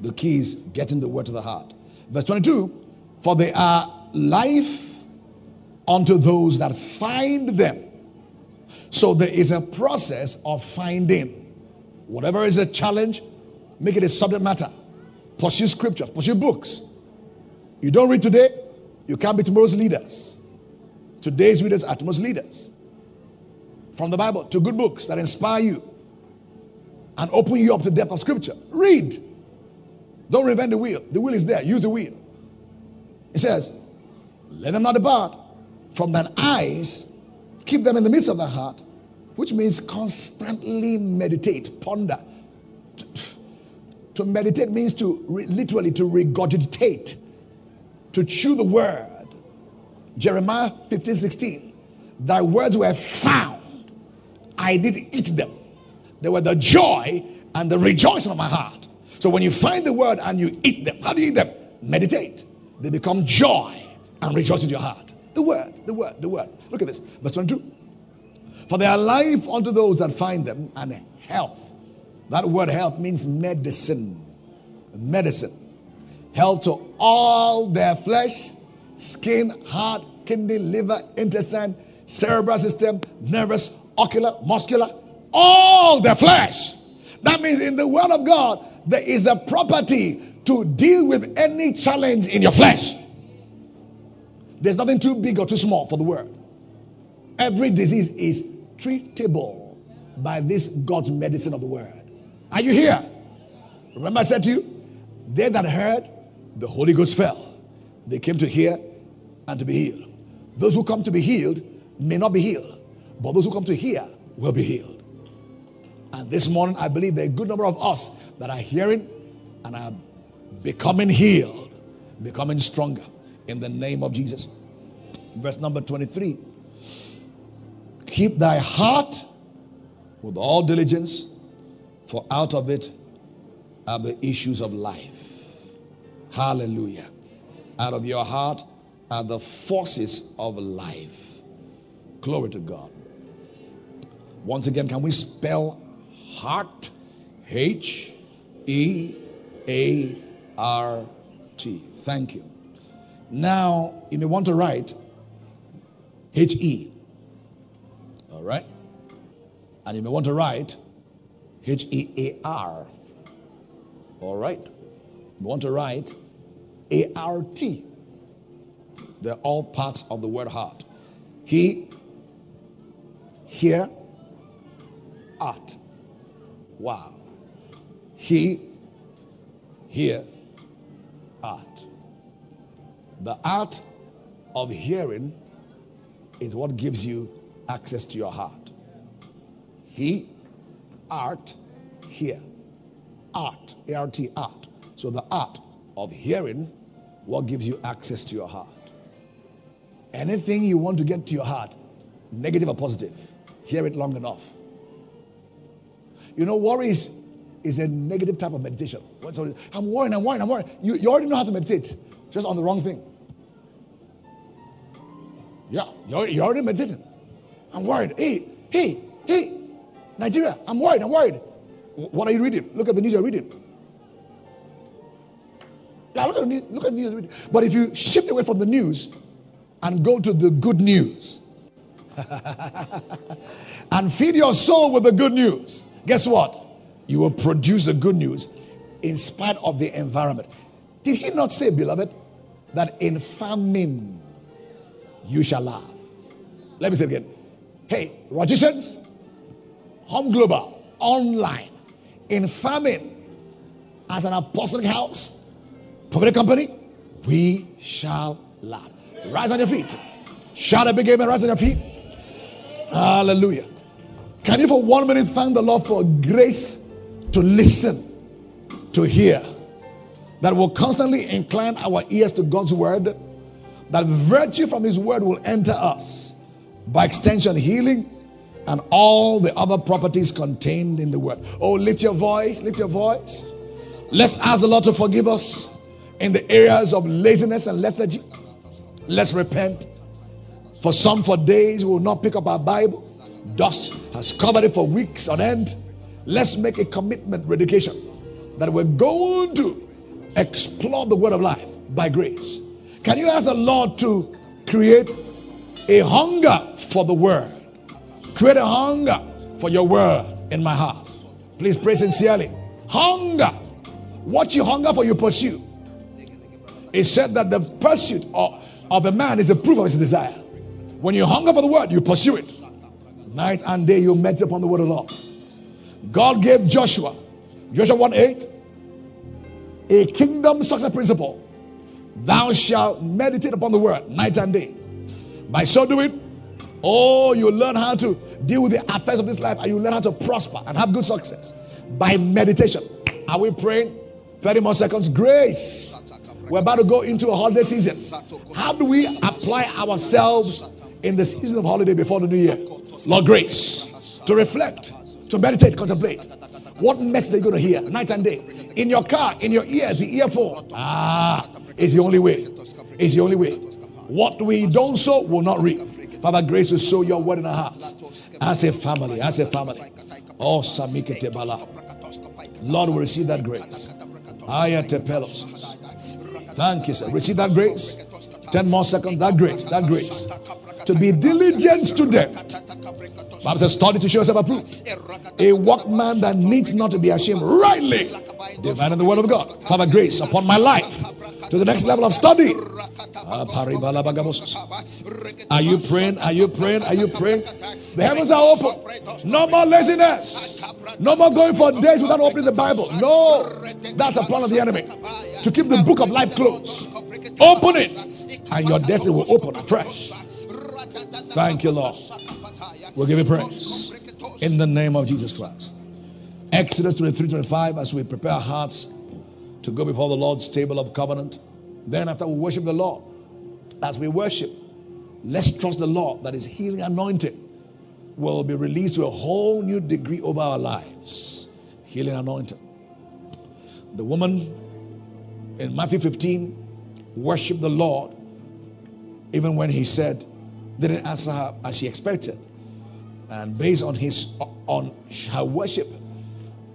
The key is getting the word to the heart. Verse 22 For they are life unto those that find them. So there is a process of finding. Whatever is a challenge, make it a subject matter. Pursue scriptures, pursue books. You don't read today, you can't be tomorrow's leaders. Today's readers are tomorrow's leaders. From the Bible to good books that inspire you and open you up to depth of scripture. Read. Don't reinvent the wheel. The wheel is there. Use the wheel. It says, Let them not depart from thine eyes, keep them in the midst of thy heart, which means constantly meditate, ponder. To, to meditate means to re, literally to regurgitate, to chew the word. Jeremiah 15 16. Thy words were found, I did eat them. They were the joy and the rejoicing of my heart. So when you find the word and you eat them, how do you eat them? Meditate. They become joy and rejoice in your heart. The word, the word, the word. Look at this. Verse 22. For they are life unto those that find them and health. That word health means medicine. Medicine. Health to all their flesh, skin, heart, kidney, liver, intestine, cerebral system, nervous, ocular, muscular, all their flesh. That means in the word of God, there is a property to deal with any challenge in your flesh. There's nothing too big or too small for the word. Every disease is treatable by this God's medicine of the word. Are you here? Remember, I said to you, they that heard, the Holy Ghost fell. They came to hear and to be healed. Those who come to be healed may not be healed, but those who come to hear will be healed. And this morning, I believe there are a good number of us that are hearing and are becoming healed becoming stronger in the name of Jesus. Verse number 23 Keep thy heart with all diligence, for out of it are the issues of life. Hallelujah. Out of your heart are the forces of life. Glory to God. Once again, can we spell heart? H E A R T. Thank you. Now, you may want to write H E. All right? And you may want to write H E A R. All right? You want to write A R T. They're all parts of the word heart. He, here, art. Wow. He, here, art. The art of hearing is what gives you access to your heart. He, art, here. Art, A R T, art. So the art of hearing, what gives you access to your heart. Anything you want to get to your heart, negative or positive, hear it long enough. You know, worry is, a negative type of meditation. I'm worried, I'm worried, I'm worried. You, you already know how to meditate, just on the wrong thing. Yeah, you're, you're already meditating. I'm worried. Hey, hey, hey, Nigeria, I'm worried, I'm worried. What are you reading? Look at the news you're reading. Yeah, look at the news, look at the news. But if you shift away from the news and go to the good news and feed your soul with the good news, guess what? You will produce the good news in spite of the environment. Did he not say, beloved, that in famine you shall laugh? Let me say it again. Hey, logicians, home global, online, in famine, as an apostolic house, prophetic company, we shall laugh. Rise on your feet. Shout a big amen, rise on your feet. Hallelujah. Can you for one minute thank the Lord for grace to listen, to hear, that will constantly incline our ears to God's word, that virtue from his word will enter us, by extension, healing, and all the other properties contained in the word. Oh, lift your voice, lift your voice. Let's ask the Lord to forgive us in the areas of laziness and lethargy. Let's repent. For some, for days, we will not pick up our Bible. Dust has covered it for weeks on end. Let's make a commitment, dedication, that we're going to explore the word of life by grace. Can you ask the Lord to create a hunger for the word? Create a hunger for your word in my heart. Please pray sincerely. Hunger. What you hunger for, you pursue. It said that the pursuit of, of a man is a proof of his desire. When you hunger for the word, you pursue it. Night and day you meditate upon the word of the Lord. God gave Joshua, Joshua 1 8, a kingdom success principle. Thou shalt meditate upon the word night and day. By so doing, oh, you learn how to deal with the affairs of this life and you learn how to prosper and have good success by meditation. Are we praying? 30 more seconds. Grace. We're about to go into a holiday season. How do we apply ourselves in the season of holiday before the new year? Lord, grace to reflect, to meditate, contemplate. What message are you going to hear night and day? In your car, in your ears, the earphone. Ah, is the only way. Is the only way. What we don't sow will not reap. Father, grace to sow your word in our hearts. As a family, as a family. Oh, Samike Bala. Lord, we receive that grace. Ayatepelos. Thank you, sir. Receive that grace. 10 more seconds. That grace, that grace. To be diligent student. Bible says, study to show yourself approved. A workman that needs not to be ashamed, rightly dividing the word of God. Father, grace upon my life to the next level of study. Ah, are you praying? Are you praying? Are you praying? The heavens are open. No more laziness. No more going for days without opening the Bible. No, that's a plan of the enemy to keep the book of life closed. Open it, and your destiny will open afresh. Thank you, Lord. We'll give you praise in the name of Jesus Christ. Exodus 23 25, as we prepare our hearts to go before the Lord's table of covenant, Then, after we worship the Lord, as we worship, let's trust the Lord that His healing anointing will be released to a whole new degree over our lives. Healing anointing. The woman in Matthew 15 worshiped the Lord even when he said, didn't answer her as she expected. And based on his on her worship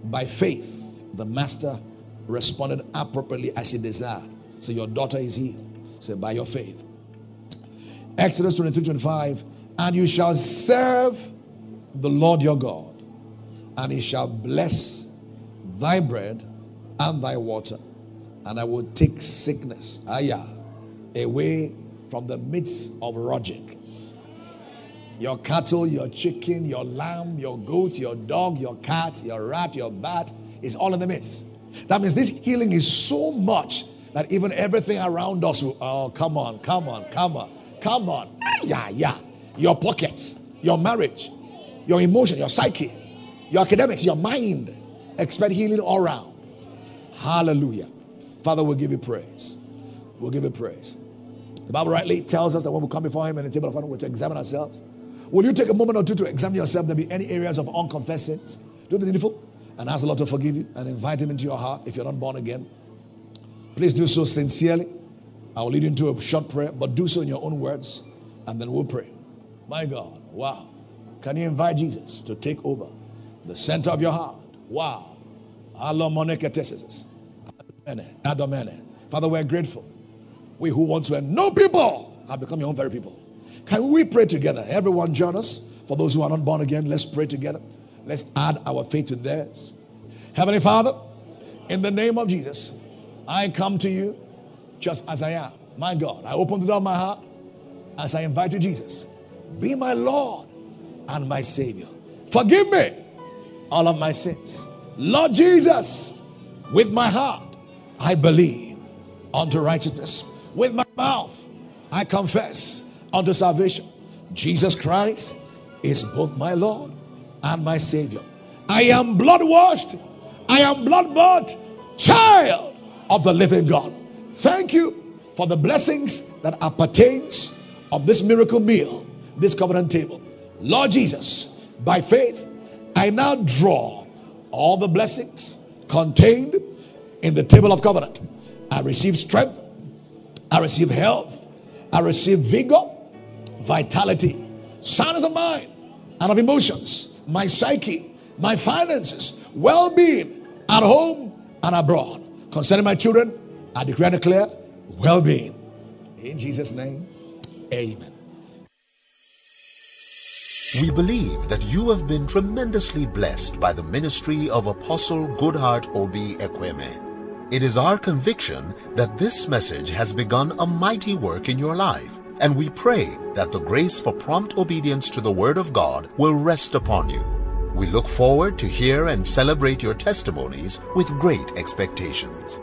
by faith, the master responded appropriately as he desired. So your daughter is healed. Say by your faith. Exodus 23, 25. And you shall serve the Lord your God, and he shall bless thy bread and thy water, and I will take sickness, ayah, away from the midst of Rogic. Your cattle, your chicken, your lamb, your goat, your dog, your cat, your rat, your bat is all in the midst. That means this healing is so much that even everything around us will, oh, come on, come on, come on, come on. Yeah, yeah. Your pockets, your marriage, your emotion, your psyche, your academics, your mind. Expect healing all around. Hallelujah. Father, we'll give you praise. We'll give you praise. The Bible rightly tells us that when we come before Him in the table of honor, we're to examine ourselves. Will you take a moment or two to examine yourself? There be any areas of unconfessed sins? Do the needful and ask the Lord to forgive you and invite Him into your heart if you're not born again. Please do so sincerely. I will lead you into a short prayer, but do so in your own words, and then we'll pray. My God, wow. Can you invite Jesus to take over the center of your heart? Wow. Father, we're grateful. We who want to know people have become your own very people. Can we pray together? Everyone join us. For those who are not born again, let's pray together. Let's add our faith to theirs. Heavenly Father, in the name of Jesus, I come to you just as I am. My God, I open the door of my heart as I invite you, Jesus. Be my Lord and my Savior. Forgive me all of my sins. Lord Jesus, with my heart, I believe unto righteousness. With my mouth, I confess unto salvation. Jesus Christ is both my Lord and my Savior. I am blood washed, I am blood bought, child of the living God. Thank you for the blessings that appertains of this miracle meal, this covenant table. Lord Jesus, by faith, I now draw all the blessings contained in the table of covenant. I receive strength, I receive health, I receive vigor, vitality, soundness of the mind and of emotions, my psyche, my finances, well being at home and abroad. Concerning my children, I declare and declare well being. In Jesus' name, amen. We believe that you have been tremendously blessed by the ministry of Apostle Goodheart Obi Ekweme. It is our conviction that this message has begun a mighty work in your life, and we pray that the grace for prompt obedience to the Word of God will rest upon you. We look forward to hear and celebrate your testimonies with great expectations.